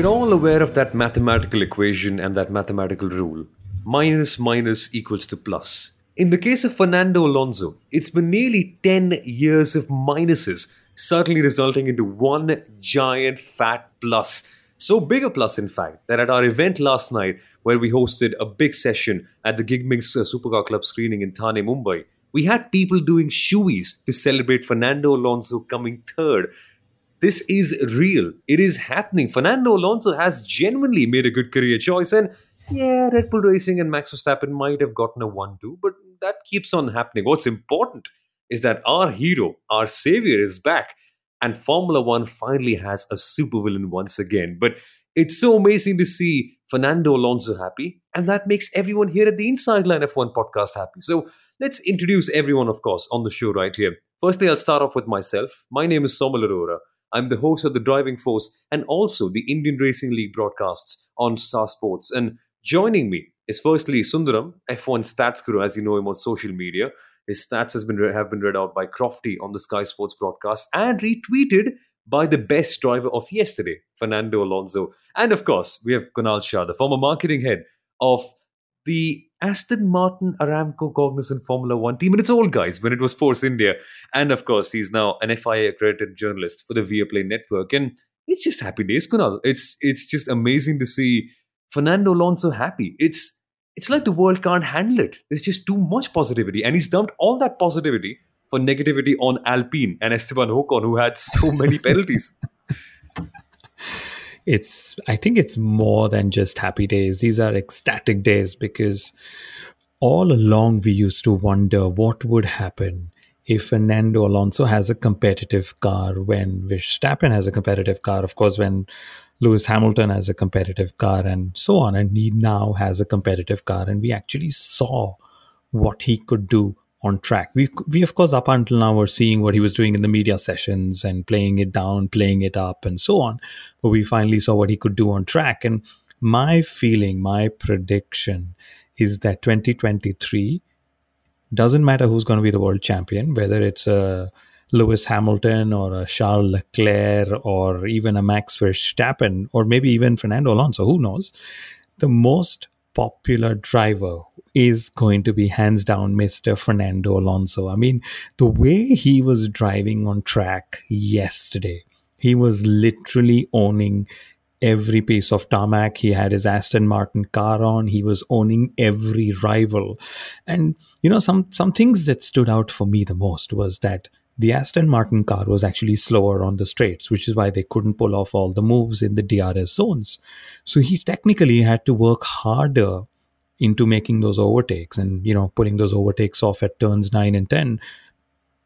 We're all aware of that mathematical equation and that mathematical rule minus minus equals to plus. In the case of Fernando Alonso, it's been nearly 10 years of minuses, certainly resulting into one giant fat plus. So big a plus, in fact, that at our event last night, where we hosted a big session at the Gigminx uh, Supercar Club screening in Thane, Mumbai, we had people doing shoeies to celebrate Fernando Alonso coming third. This is real. It is happening. Fernando Alonso has genuinely made a good career choice, and yeah, Red Bull Racing and Max Verstappen might have gotten a 1 2, but that keeps on happening. What's important is that our hero, our savior, is back, and Formula One finally has a supervillain once again. But it's so amazing to see Fernando Alonso happy, and that makes everyone here at the Inside Line F1 podcast happy. So let's introduce everyone, of course, on the show right here. Firstly, I'll start off with myself. My name is Somal Arora. I'm the host of The Driving Force and also the Indian Racing League broadcasts on Star Sports. And Joining me is firstly Sundaram, F1 stats guru, as you know him on social media. His stats has been have been read out by Crofty on the Sky Sports broadcast and retweeted by the best driver of yesterday, Fernando Alonso. And of course, we have Kunal Shah, the former marketing head of the Aston Martin Aramco Cognizant Formula One team and its old guys when it was Force India. And of course, he's now an FIA accredited journalist for the Viaplay network. And it's just happy days, Kunal. It's it's just amazing to see Fernando Alonso happy. It's it's like the world can't handle it. There's just too much positivity, and he's dumped all that positivity for negativity on Alpine and Esteban Ocon, who had so many penalties. It's I think it's more than just happy days. These are ecstatic days because all along we used to wonder what would happen if Fernando Alonso has a competitive car when Verstappen has a competitive car. Of course, when Lewis Hamilton has a competitive car and so on. And he now has a competitive car. And we actually saw what he could do on track. We, we of course, up until now, were seeing what he was doing in the media sessions and playing it down, playing it up, and so on. But we finally saw what he could do on track. And my feeling, my prediction is that 2023 doesn't matter who's going to be the world champion, whether it's a Lewis Hamilton or a Charles Leclerc or even a Max Verstappen or maybe even Fernando Alonso, who knows? The most popular driver is going to be hands down Mr. Fernando Alonso. I mean, the way he was driving on track yesterday, he was literally owning every piece of tarmac. He had his Aston Martin car on. He was owning every rival. And you know, some some things that stood out for me the most was that the Aston Martin car was actually slower on the straights, which is why they couldn't pull off all the moves in the DRS zones. So he technically had to work harder into making those overtakes and, you know, pulling those overtakes off at turns 9 and 10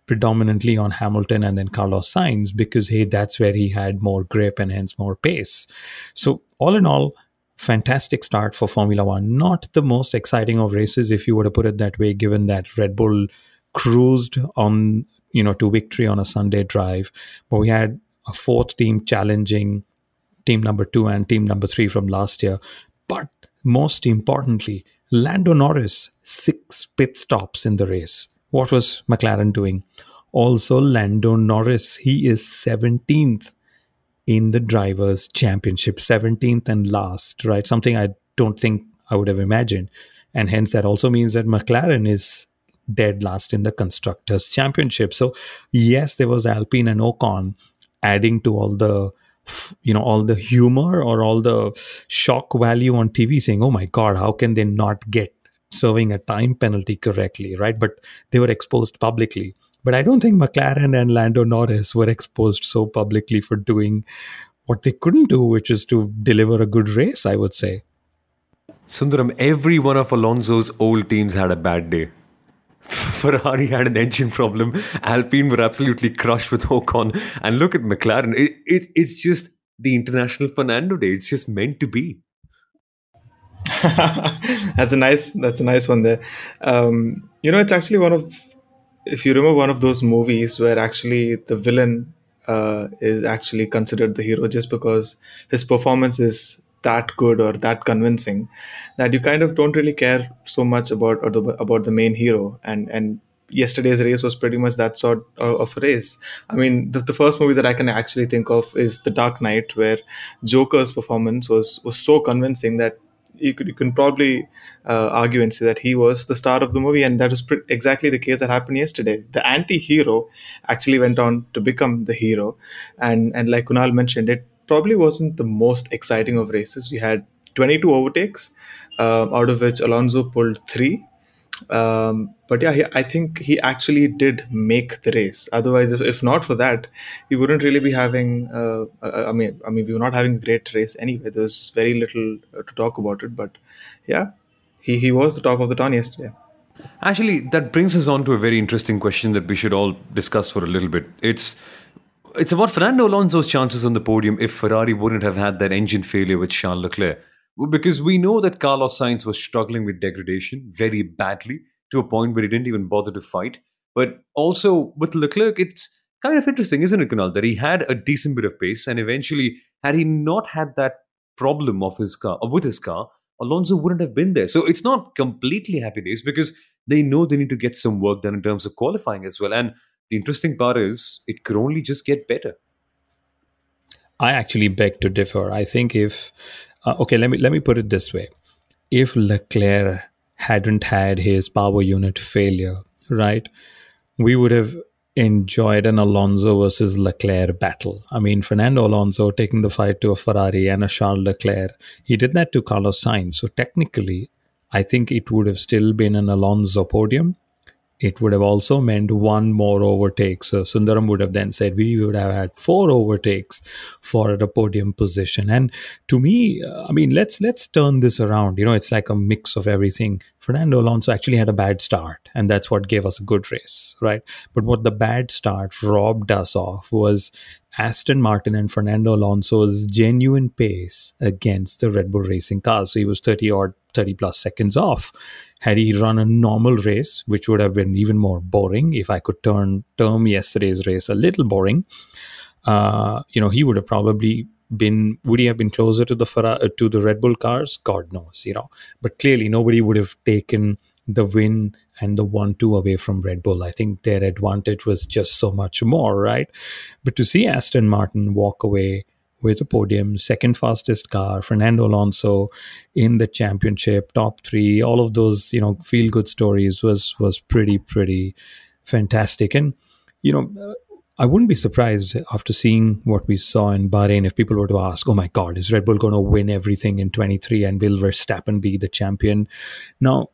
predominantly on Hamilton and then Carlos Sainz because hey that's where he had more grip and hence more pace. So all in all fantastic start for Formula 1 not the most exciting of races if you were to put it that way given that Red Bull cruised on you know to victory on a Sunday drive. But we had a fourth team challenging team number two and team number three from last year. But most importantly, Lando Norris six pit stops in the race. What was McLaren doing? Also, Lando Norris, he is 17th in the drivers' championship, 17th and last, right? Something I don't think I would have imagined. And hence, that also means that McLaren is dead last in the constructors championship so yes there was alpine and ocon adding to all the you know all the humor or all the shock value on tv saying oh my god how can they not get serving a time penalty correctly right? But they were exposed publicly. But i don't think mclaren and lando norris were exposed so publicly for doing what they couldn't do which is to deliver a good race i would say. Sundaram every one of alonso's old teams had a bad day Ferrari had an engine problem. Alpine were absolutely crushed with Ocon. And look at McLaren. It, it, it's just the International Fernando Day. It's just meant to be. that's a nice. That's a nice one there. Um, you know, it's actually one of, if you remember, one of those movies where actually the villain uh, is actually considered the hero just because his performance is that good or that convincing that you kind of don't really care so much about the, about the main hero and and yesterday's race was pretty much that sort of race. I mean, the, the first movie that I can actually think of is The Dark Knight, where Joker's performance was was so convincing that you could you can probably uh, argue and say that he was the star of the movie, and that is pre- exactly the case that happened yesterday. The anti-hero actually went on to become the hero, and and like Kunal mentioned, it probably wasn't the most exciting of races. We had 22 overtakes, uh, out of which Alonso pulled three. Um, but yeah, he, I think he actually did make the race. Otherwise, if, if not for that, we wouldn't really be having. Uh, uh I mean, I mean, we were not having a great race anyway. There's very little uh, to talk about it. But yeah, he he was the top of the town yesterday. Actually, that brings us on to a very interesting question that we should all discuss for a little bit. It's it's about Fernando Alonso's chances on the podium if Ferrari wouldn't have had that engine failure with Charles Leclerc. Because we know that Carlos Sainz was struggling with degradation very badly to a point where he didn't even bother to fight. But also with Leclerc, it's kind of interesting, isn't it, Kunal, that he had a decent bit of pace and eventually, had he not had that problem of his car or with his car, Alonso wouldn't have been there. So it's not completely happy days because they know they need to get some work done in terms of qualifying as well. And the interesting part is it could only just get better. I actually beg to differ. I think if uh, okay, let me let me put it this way: if Leclerc hadn't had his power unit failure, right, we would have enjoyed an Alonso versus Leclerc battle. I mean, Fernando Alonso taking the fight to a Ferrari and a Charles Leclerc, he did that to Carlos Sainz. So technically, I think it would have still been an Alonso podium it would have also meant one more overtake. So Sundaram would have then said we would have had four overtakes for the podium position. And to me, uh, I mean, let's let's turn this around. You know, it's like a mix of everything. Fernando Alonso actually had a bad start, and that's what gave us a good race, right? But what the bad start robbed us of was Aston Martin and Fernando Alonso's genuine pace against the Red Bull racing cars. So he was 30 odd 30 plus seconds off. Had he run a normal race, which would have been even more boring, if I could turn term yesterday's race a little boring, uh, you know, he would have probably been would he have been closer to the Ferrari, to the Red Bull cars? God knows, you know. But clearly, nobody would have taken the win and the one two away from Red Bull. I think their advantage was just so much more, right? But to see Aston Martin walk away with a podium, second fastest car, Fernando Alonso in the championship, top three, all of those, you know, feel good stories was was pretty, pretty fantastic. And, you know, uh, I wouldn't be surprised after seeing what we saw in Bahrain if people were to ask, oh my God, is Red Bull going to win everything in 23 and will Verstappen be the champion? Now,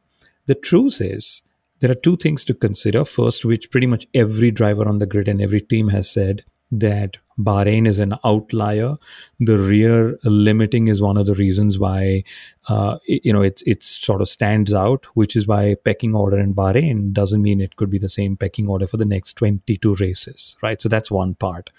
the truth is, there are two things to consider. First, which pretty much every driver on the grid and every team has said that Bahrain is an outlier. The rear limiting is one of the reasons why uh, you know it's it sort of stands out, which is why pecking order in Bahrain doesn't mean it could be the same pecking order for the next 22 races, right? So that's one part.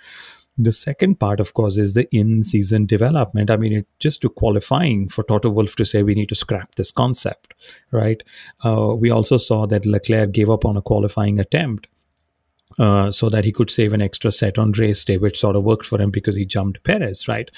The second part, of course, is the in-season development. I mean, it, just to qualifying for Toto Wolff to say we need to scrap this concept, right? Uh, we also saw that Leclerc gave up on a qualifying attempt uh, so that he could save an extra set on race day, which sort of worked for him because he jumped Perez, right?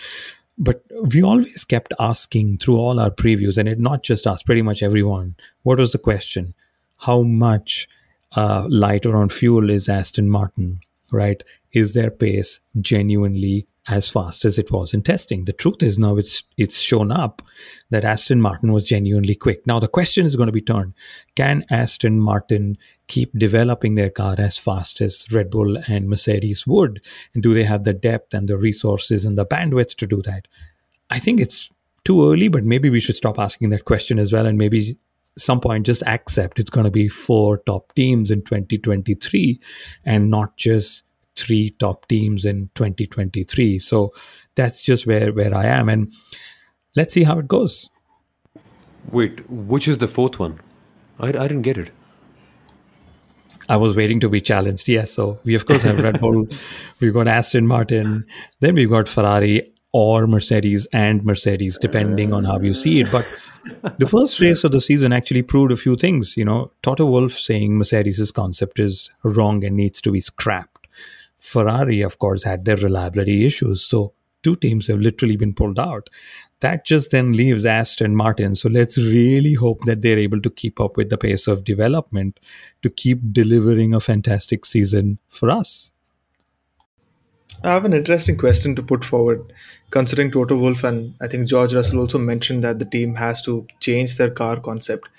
But we always kept asking through all our previews, and it not just us, pretty much everyone. What was the question? How much uh, lighter on fuel is Aston Martin, right? Is their pace genuinely as fast as it was in testing. The truth is now it's it's shown up that Aston Martin was genuinely quick. Now the question is going to be turned: Can Aston Martin keep developing their car as fast as Red Bull and Mercedes would? And do they have the depth and the resources and the bandwidth to do that? I think it's too early, but maybe we should stop asking that question as well, and maybe some point just accept it's going to be four top teams in 2023 and not just three top teams in 2023. So that's just where where I am, and let's see how it goes. Wait, which is the fourth one? I, I didn't get it. I was waiting to be challenged. Yes, so we of course have Red Bull, we've got Aston Martin, then we've got Ferrari or Mercedes and Mercedes, depending on how you see it. But the first race of the season actually proved a few things. You know, Toto Wolff saying Mercedes' concept is wrong and needs to be scrapped. Ferrari, of course, had their reliability issues. So two teams have literally been pulled out. That just then leaves Aston Martin. So let's really hope that they're able to keep up with the pace of development to keep delivering a fantastic season for us. I have an interesting question to put forward. Considering Toto Wolff and I think George Russell also mentioned that the team has to change their car concept.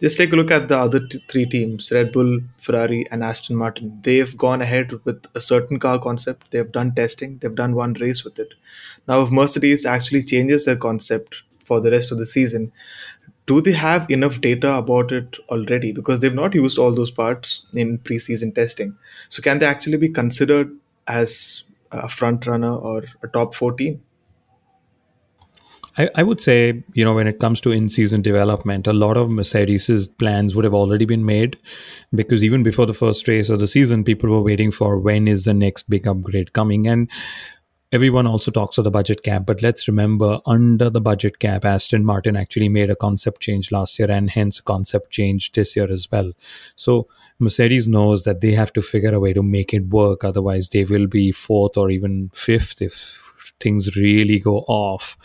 Just take a look at the other t- three teams Red Bull, Ferrari, and Aston Martin. They've gone ahead with a certain car concept, they've done testing, they've done one race with it. Now, if Mercedes actually changes their concept for the rest of the season, do they have enough data about it already? Because they've not used all those parts in preseason testing. So, can they actually be considered as a front runner or a top four team? I, I would say, you know, when it comes to in season development, a lot of Mercedes' plans would have already been made because even before the first race of the season, people were waiting for when is the next big upgrade coming. And everyone also talks of the budget cap, but let's remember under the budget cap, Aston Martin actually made a concept change last year and hence concept change this year as well. So Mercedes knows that they have to figure a way to make it work. Otherwise, they will be fourth or even fifth if things really go off,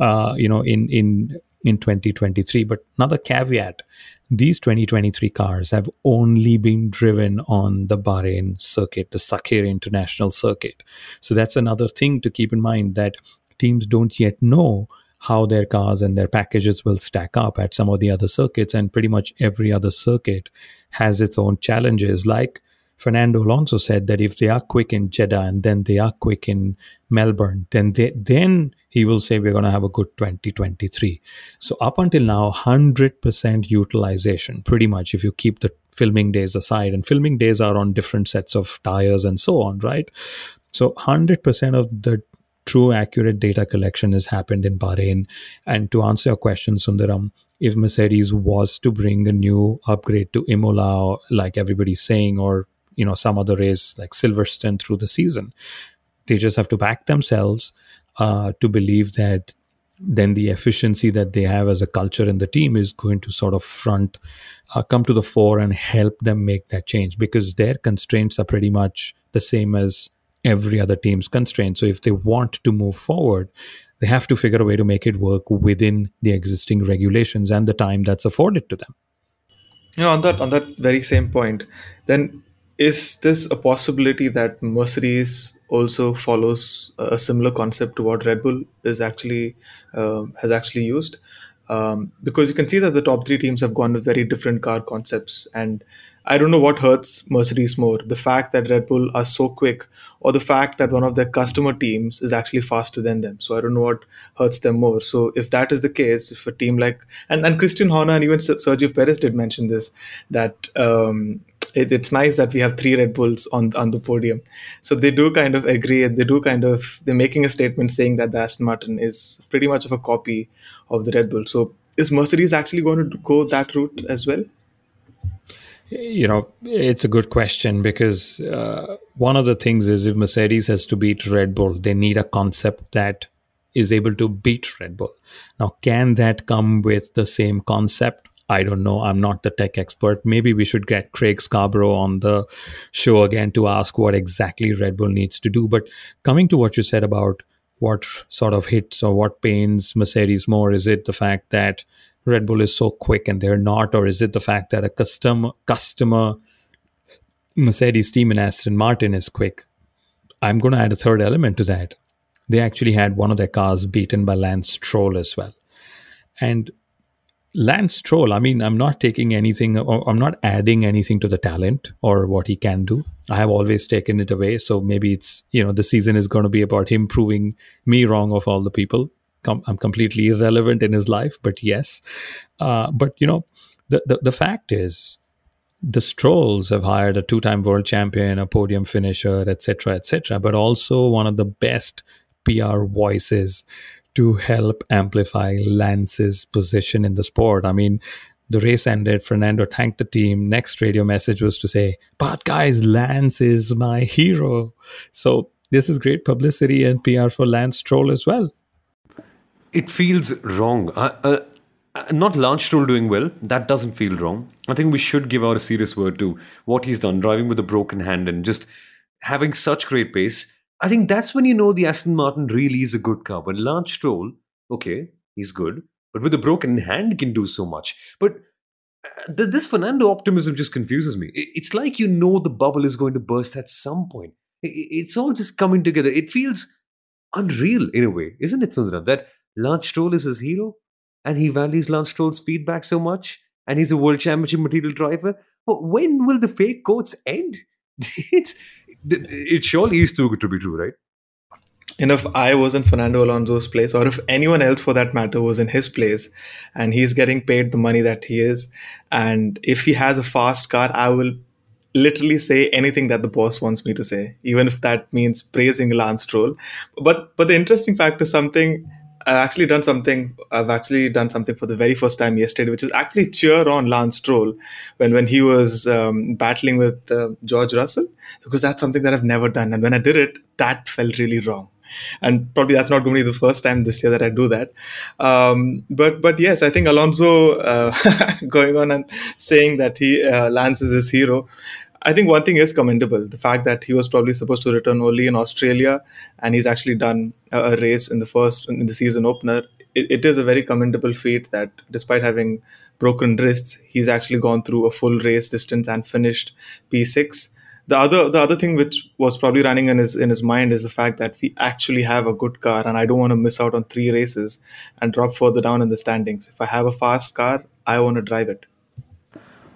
uh, you know, in in in 2023. But another caveat: these 2023 cars have only been driven on the Bahrain circuit, the Sakhir International Circuit. So that's another thing to keep in mind that teams don't yet know how their cars and their packages will stack up at some of the other circuits and pretty much every other circuit has its own challenges like Fernando Alonso said that if they are quick in Jeddah and then they are quick in Melbourne, then they, then he will say we're going to have a good 2023. So up until now, 100% utilization, pretty much if you keep the filming days aside, and filming days are on different sets of tires and so on, right? So 100% of the true accurate data collection has happened in Bahrain. And to answer your question, Sundaram, if Mercedes was to bring a new upgrade to Imola, like everybody's saying, or you know some other race like Silverstone through the season. They just have to back themselves uh, to believe that then the efficiency that they have as a culture in the team is going to sort of front uh, come to the fore and help them make that change because their constraints are pretty much the same as every other team's constraints so if they want to move forward they have to figure a way to make it work within the existing regulations and the time that's afforded to them you know on that on that very same point then is this a possibility that Mercedes also follows a similar concept to what Red Bull is actually uh, has actually used? Um, because you can see that the top three teams have gone with very different car concepts, and I don't know what hurts Mercedes more the fact that Red Bull are so quick, or the fact that one of their customer teams is actually faster than them. So I don't know what hurts them more. So if that is the case, if a team like, and, and Christian Horner and even Sergio Perez did mention this, that um, it, it's nice that we have three Red Bulls on on the podium. So they do kind of agree. And they do kind of they're making a statement saying that the Aston Martin is pretty much of a copy of the Red Bull. So is Mercedes actually going to go that route as well? You know, it's a good question because uh, one of the things is if Mercedes has to beat Red Bull, they need a concept that is able to beat Red Bull. Now, can that come with the same concept? I don't know. I'm not the tech expert. Maybe we should get Craig Scarborough on the show again to ask what exactly Red Bull needs to do. But coming to what you said about what sort of hits or what pains Mercedes more, is it the fact that Red Bull is so quick and they're not, or is it the fact that a custom customer Mercedes team in Aston Martin is quick? I'm going to add a third element to that. They actually had one of their cars beaten by Lance Stroll as well. And Lance Stroll, I mean, I'm not taking anything, I'm not adding anything to the talent or what he can do. I have always taken it away. So maybe it's, you know, the season is going to be about him proving me wrong of all the people. I'm completely irrelevant in his life, but yes. Uh, but, you know, the, the, the fact is, the Strolls have hired a two-time world champion, a podium finisher, etc., etc., but also one of the best PR voices to help amplify Lance's position in the sport. I mean, the race ended. Fernando thanked the team. Next radio message was to say, But guys, Lance is my hero. So this is great publicity and PR for Lance Stroll as well. It feels wrong. Uh, uh, not Lance Stroll doing well. That doesn't feel wrong. I think we should give out a serious word to what he's done, driving with a broken hand and just having such great pace I think that's when you know the Aston Martin really is a good car. When Lance Stroll, okay, he's good, but with a broken hand, can do so much. But uh, th- this Fernando optimism just confuses me. It's like you know the bubble is going to burst at some point. It's all just coming together. It feels unreal in a way, isn't it, Sundara? That Lance Stroll is his hero and he values Lance Stroll's feedback so much and he's a world championship material driver. But when will the fake quotes end? it's, it surely is too good to be true, right? And if I was in Fernando Alonso's place, or if anyone else for that matter was in his place, and he's getting paid the money that he is, and if he has a fast car, I will literally say anything that the boss wants me to say, even if that means praising Lance Stroll. But but the interesting fact is something I've actually done something. I've actually done something for the very first time yesterday, which is actually cheer on Lance Stroll when when he was um, battling with uh, George Russell, because that's something that I've never done. And when I did it, that felt really wrong. And probably that's not going to be the first time this year that I do that. Um, but but yes, I think Alonso uh, going on and saying that he uh, Lance is his hero. I think one thing is commendable: the fact that he was probably supposed to return only in Australia, and he's actually done a, race in the first in the season opener. It, it is a very commendable feat that, despite having broken wrists, he's actually gone through a full race distance and finished P6. The other the other thing which was probably running in his in his mind is the fact that we actually have a good car, and I don't want to miss out on three races and drop further down in the standings. If I have a fast car, I want to drive it.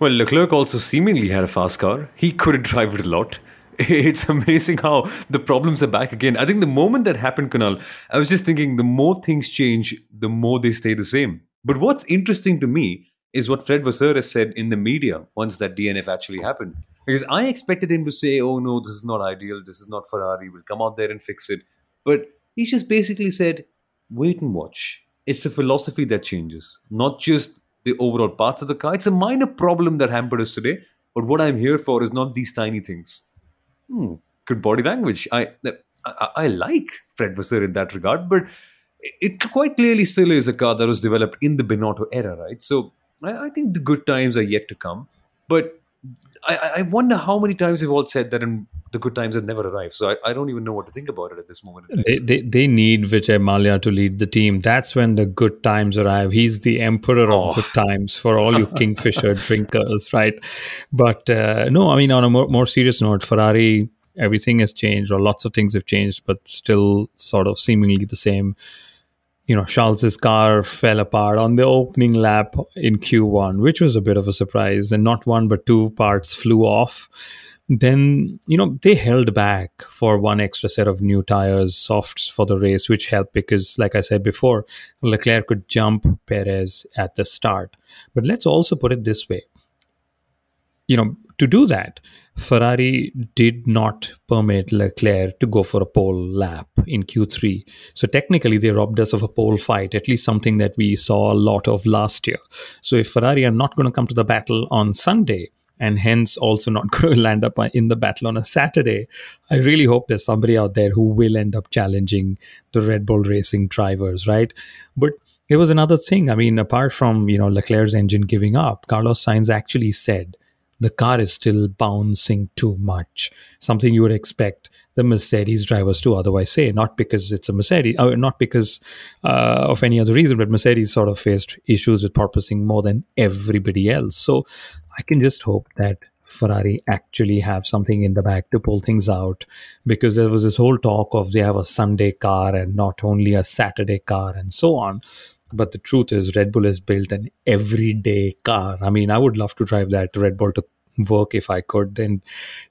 Well, Leclerc also seemingly had a fast car. He couldn't drive it a lot. It's amazing how the problems are back again. I think the moment that happened, Kunal, I was just thinking the more things change, the more they stay the same. But what's interesting to me is what Fred Vasseur has said in the media once that DNF actually happened. Because I expected him to say, oh no, this is not ideal, this is not Ferrari, we'll come out there and fix it. But he just basically said, wait and watch. It's the philosophy that changes, not just the overall parts of the car. It's a minor problem that hampered us today. But what I'm here for is not these tiny things. Hmm, good body language. I, I I like Fred Vasseur in that regard, but it quite clearly still is a car that was developed in the Binotto era, right? So I, I think the good times are yet to come. But I, I wonder how many times we've all said that in the good times have never arrived. So I, I don't even know what to think about it at this moment. They, they, they need Vijay Mallya to lead the team. That's when the good times arrive. He's the emperor of Oh. good times for all you Kingfisher drinkers, right? But uh, no, I mean, on a more, more serious note, Ferrari, everything has changed, or lots of things have changed, but still sort of seemingly the same. You know, Charles's car fell apart on the opening lap in Q1, which was a bit of a surprise. And not one, but two parts flew off. Then you know they held back for one extra set of new tires softs for the race which helped because like i said before leclerc could jump perez at the start. But let's also put it this way. You know to do that ferrari did not permit leclerc to go for a pole lap in q3 so technically they robbed us of a pole fight at least something that we saw a lot of last year so if ferrari are not going to come to the battle on sunday and hence also not going to land up in the battle on a Saturday. I really hope there's somebody out there who will end up challenging the Red Bull Racing drivers, right? But it was another thing. I mean, apart from you know Leclerc's engine giving up, Carlos Sainz actually said the car is still bouncing too much. Something you would expect the Mercedes drivers to otherwise say, not because it's a Mercedes, uh, not because uh, of any other reason, but Mercedes sort of faced issues with porpoising more than everybody else. So I can just hope that Ferrari actually have something in the back to pull things out because there was this whole talk of they have a Sunday car and not only a Saturday car and so on. But the truth is, Red Bull has built an everyday car. I mean, I would love to drive that Red Bull to work if I could. And,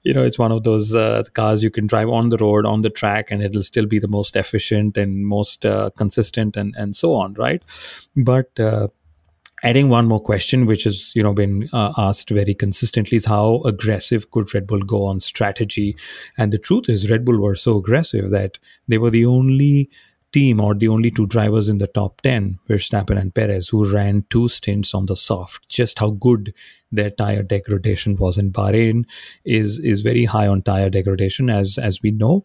you know, it's one of those uh, cars you can drive on the road, on the track, and it'll still be the most efficient and most uh, consistent and, and so on, right? But, uh, adding one more question which has you know been uh, asked very consistently is how aggressive could red bull go on strategy and the truth is red bull were so aggressive that they were the only team or the only two drivers in the top 10 were verstappen and perez who ran two stints on the soft. Just how good their tire degradation was. In bahrain is is very high on tire degradation as as we know.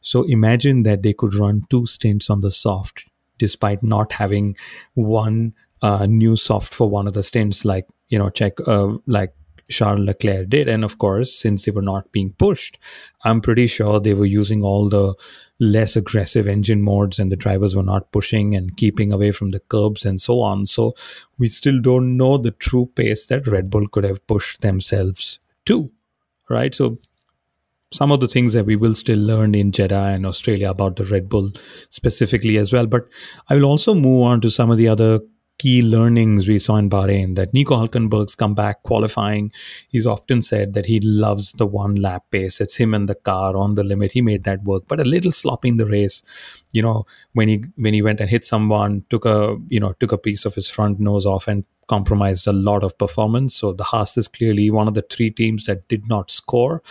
So imagine that they could run two stints on the soft despite not having one uh, new soft for one of the stints, like you know, check uh, like Charles Leclerc did. And of course, since they were not being pushed, I'm pretty sure they were using all the less aggressive engine modes and the drivers were not pushing and keeping away from the curbs and so on. So we still don't know the true pace that Red Bull could have pushed themselves to, right? So some of the things that we will still learn in Jeddah and Australia about the Red Bull specifically as well. But I will also move on to some of the other key learnings we saw in Bahrain that Nico Hulkenberg's comeback qualifying, he's often said that he loves the one lap pace. It's him and the car on the limit. He made that work, but a little sloppy in the race. You know, when he when he went and hit someone, took a you know took a piece of his front nose off and compromised a lot of performance. So the Haas is clearly one of the three teams that did not score.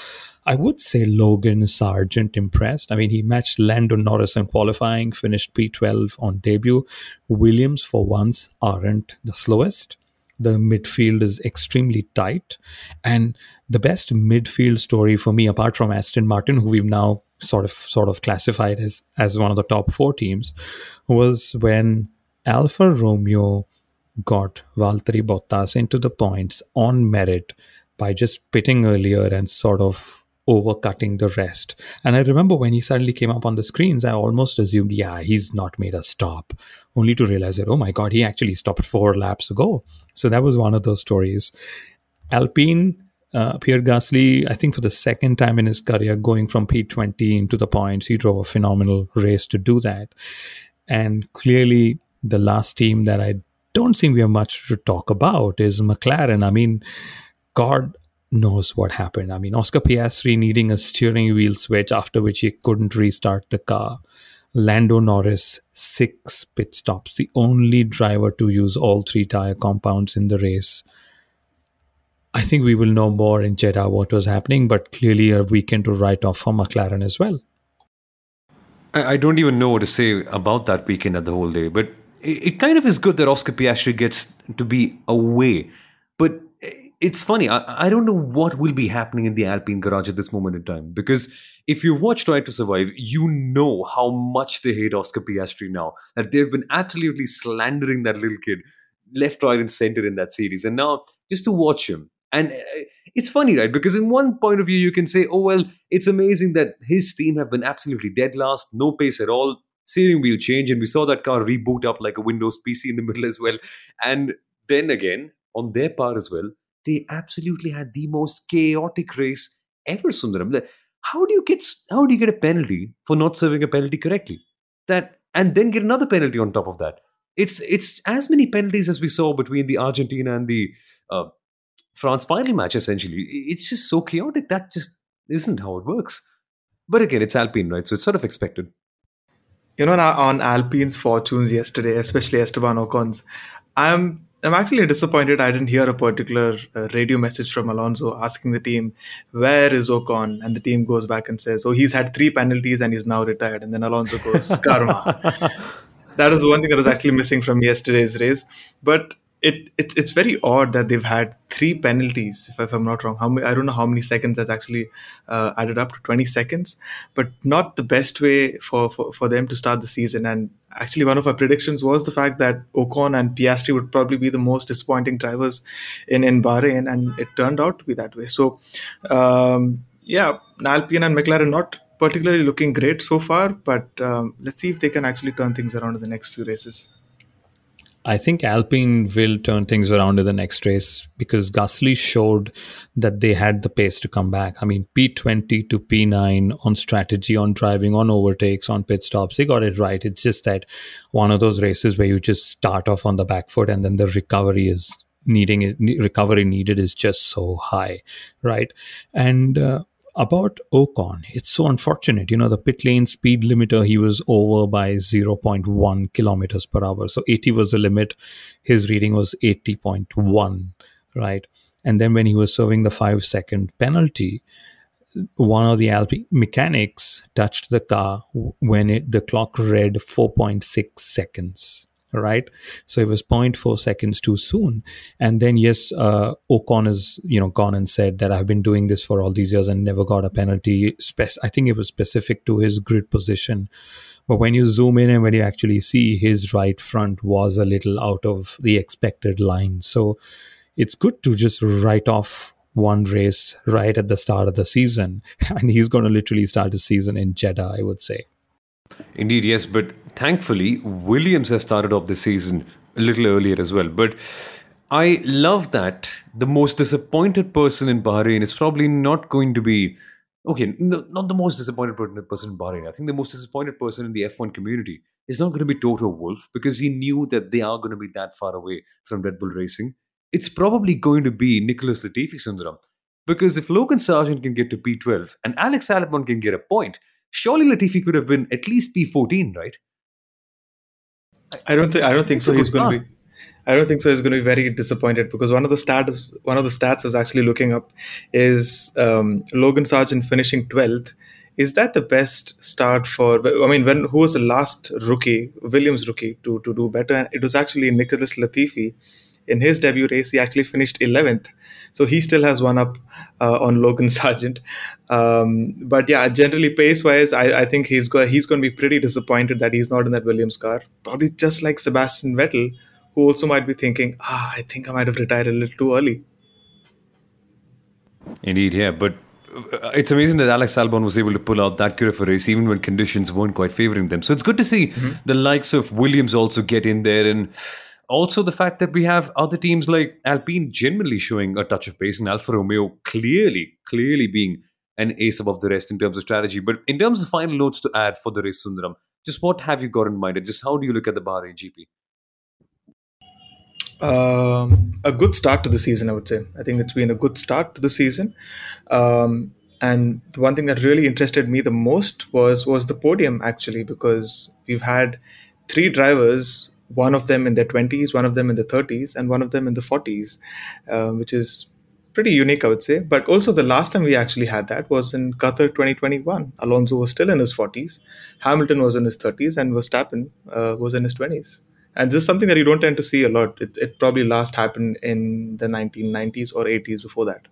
I would say Logan Sargeant impressed. I mean, he matched Lando Norris in qualifying, finished P12 on debut. Williams, for once, aren't the slowest. The midfield is extremely tight. And the best midfield story for me, apart from Aston Martin, who we've now sort of sort of classified as as one of the top four teams, was when Alfa Romeo got Valtteri Bottas into the points on merit by just pitting earlier and sort of overcutting the rest. And I remember when he suddenly came up on the screens, I almost assumed, yeah, he's not made a stop, only to realize that, oh my God, he actually stopped four laps ago. So that was one of those stories. Alpine, uh, Pierre Gasly, I think for the second time in his career, going from P20 into the points, he drove a phenomenal race to do that. And clearly, the last team that I don't think we have much to talk about is McLaren. I mean, God, knows what happened. I mean, Oscar Piastri needing a steering wheel switch after which he couldn't restart the car. Lando Norris, six pit stops, the only driver to use all three tire compounds in the race. I think we will know more in Jeddah what was happening, but clearly a weekend to write off for McLaren as well. I, don't even know what to say about that weekend at the whole day, but it, kind of is good that Oscar Piastri gets to be away. But it's funny. I, I don't know what will be happening in the Alpine garage at this moment in time because if you watch Drive to Survive, you know how much they hate Oscar Piastri now. That they've been absolutely slandering that little kid left, right, and center in that series. And now just to watch him, and uh, it's funny, right? Because in one point of view, you can say, oh, well, it's amazing that his team have been absolutely dead last, no pace at all, steering wheel change. And we saw that car reboot up like a Windows PC in the middle as well. And then again, on their part as well, they absolutely had the most chaotic race ever, Sundaram. How do you get how do you get a penalty for not serving a penalty correctly? That and then get another penalty on top of that. It's it's as many penalties as we saw between the Argentina and the uh, France final match. Essentially, it's just so chaotic. That just isn't how it works. But again, it's Alpine, right? So it's sort of expected. You know, on Alpine's fortunes yesterday, especially Esteban Ocon's, I'm I'm actually disappointed I didn't hear a particular uh, radio message from Alonso asking the team, where is Ocon? And the team goes back and says, oh, he's had three penalties and he's now retired. And then Alonso goes, karma. that was the one thing that was actually missing from yesterday's race. But it, it's it's very odd that they've had three penalties. If, if I'm not wrong, how many, I don't know how many seconds that's actually uh, added up to 20 seconds, but not the best way for, for for them to start the season. And actually, one of our predictions was the fact that Ocon and Piastri would probably be the most disappointing drivers in in Bahrain, and it turned out to be that way. So, um, yeah, Alpine and McLaren not particularly looking great so far, but um, let's see if they can actually turn things around in the next few races. I think Alpine will turn things around in the next race because Gasly showed that they had the pace to come back. I mean, P20 to P9 on strategy, on driving, on overtakes, on pit stops, they got it right. It's just that one of those races where you just start off on the back foot and then the recovery is needing recovery needed is just so high, right? And uh, about Ocon, it's so unfortunate. You know, the pit lane speed limiter, he was over by 0.1 kilometers per hour. So 80 was the limit. His reading was 80.1, right? And then when he was serving the five second penalty, one of the Alpine mechanics touched the car when it, the clock read 4.6 seconds right? So it was 0.4 seconds too soon. And then, yes, uh, Ocon has, you know, gone and said that I've been doing this for all these years and never got a penalty. Spe- I think it was specific to his grid position. But when you zoom in and when you actually see his right front was a little out of the expected line. So it's good to just write off one race right at the start of the season, and he's going to literally start the season in Jeddah, I would say. Indeed, yes, but thankfully, Williams has started off the season a little earlier as well. But I love that the most disappointed person in Bahrain is probably not going to be okay, no, not the most disappointed person in Bahrain. I think the most disappointed person in the F1 community is not going to be Toto Wolff because he knew that they are going to be that far away from Red Bull Racing. It's probably going to be Nicholas Latifi Sundaram. Because if Logan Sargeant can get to P12 and Alex Albon can get a point, surely Latifi could have been at least P14, right? I don't think I don't think so. He's going to be. I don't think so. He's going to be very disappointed because one of the stats, one of the stats I was actually looking up, is um, Logan Sargeant finishing twelfth. Is that the best start for? I mean, when who was the last rookie, Williams rookie, to to do better? It was actually Nicholas Latifi. In his debut race, he actually finished eleventh, so he still has one up uh, on Logan Sargeant. Um, but yeah, generally pace wise, I, I think he's go- he's going to be pretty disappointed that he's not in that Williams car. Probably just like Sebastian Vettel who also might be thinking, ah, I think I might have retired a little too early. Indeed, yeah. But uh, it's amazing that Alex Albon was able to pull out that good of a race even when conditions weren't quite favoring them. So it's good to see mm-hmm. the likes of Williams also get in there and also the fact that we have other teams like Alpine generally showing a touch of pace and Alfa Romeo clearly, clearly being an ace above the rest in terms of strategy. But in terms of final notes to add for the race, Sundaram, just what have you got in mind? just how do you look at the Bahrain GP? Um, a good start to the season, I would say. I think it's been a good start to the season. Um, and the one thing that really interested me the most was was the podium actually, because we've had three drivers, one of them in their 20s, one of them in the 30s, and one of them in the 40s, uh, which is pretty unique, I would say. But also, the last time we actually had that was in Qatar 2021. Alonso was still in his 40s, Hamilton was in his 30s, and Verstappen uh, was in his 20s and this is something that you don't tend to see a lot. It, it probably last happened in the 1990s or 80s before that.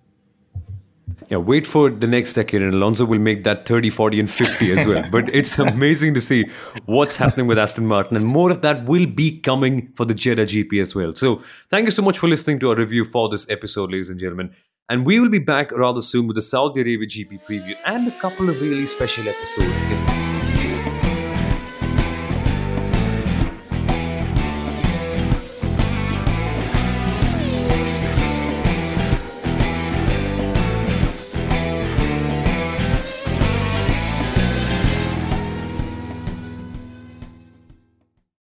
Yeah, wait for the next decade, and Alonso will make that 30, 40, and 50 as well. but it's amazing to see what's happening with Aston Martin, and more of that will be coming for the Jeddah GP as well. So, thank you so much for listening to our review for this episode, ladies and gentlemen. And we will be back rather soon with the Saudi Arabia GP preview and a couple of really special episodes in